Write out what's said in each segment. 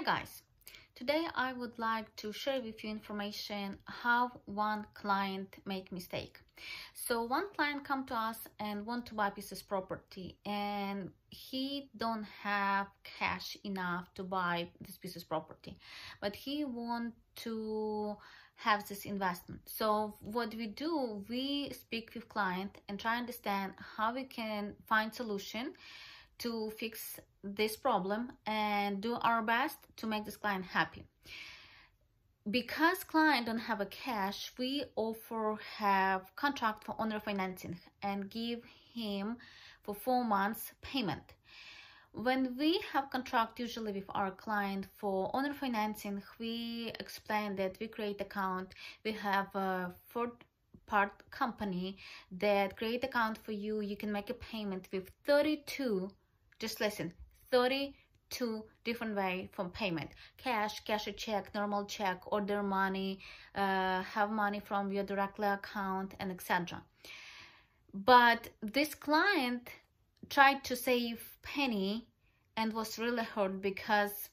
Hi guys, today I would like to share with you information how one client make mistake. So one client come to us and want to buy pieces property and he don't have cash enough to buy this pieces property, but he want to have this investment. So what we do, we speak with client and try understand how we can find solution to fix this problem and do our best to make this client happy. Because client don't have a cash we offer have contract for owner financing and give him for four months payment. When we have contract usually with our client for owner financing we explain that we create account. We have a third part company that create account for you. You can make a payment with 32 just listen, 32 different way from payment. Cash, cash a check, normal check, order money, uh, have money from your directly account and etc. But this client tried to save penny and was really hurt because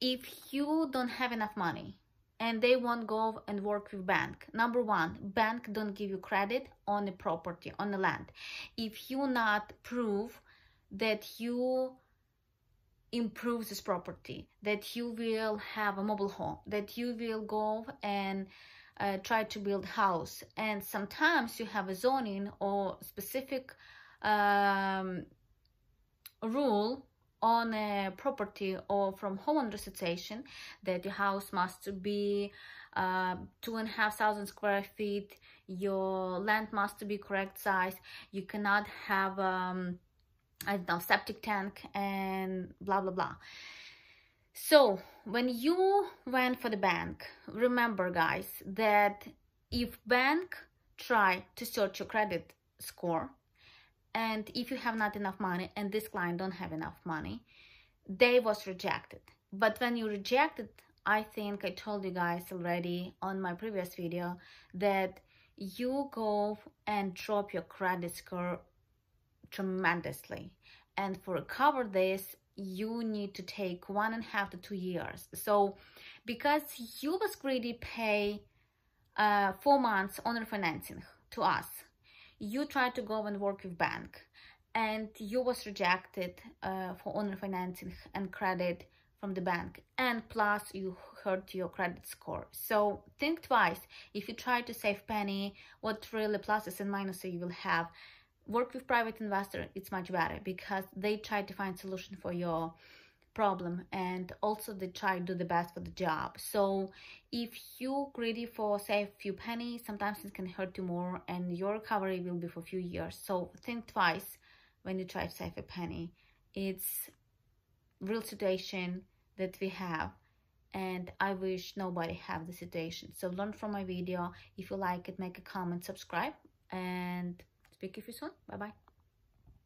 if you don't have enough money and they won't go and work with bank number one bank don't give you credit on the property on the land if you not prove that you improve this property, that you will have a mobile home, that you will go and uh, try to build house. And sometimes you have a zoning or specific um, rule on a property or from homeowner association that your house must be uh, two and a half thousand square feet your land must be correct size you cannot have um, I don't know, septic tank and blah, blah, blah. So when you went for the bank, remember guys, that if bank try to search your credit score and if you have not enough money and this client don't have enough money, they was rejected. But when you rejected, I think I told you guys already on my previous video that you go and drop your credit score tremendously. And for recover this, you need to take one and a half to two years. So because you was greedy pay uh, four months owner financing to us, you tried to go and work with bank and you was rejected uh, for owner financing and credit from the bank and plus you hurt your credit score so think twice if you try to save penny what really pluses and minuses you will have work with private investor it's much better because they try to find solution for your problem and also they try to do the best for the job so if you greedy for say a few pennies sometimes it can hurt you more and your recovery will be for a few years so think twice when you try to save a penny it's real situation that we have and I wish nobody have the situation. So learn from my video. If you like it, make a comment, subscribe, and Speak to you soon. Bye bye.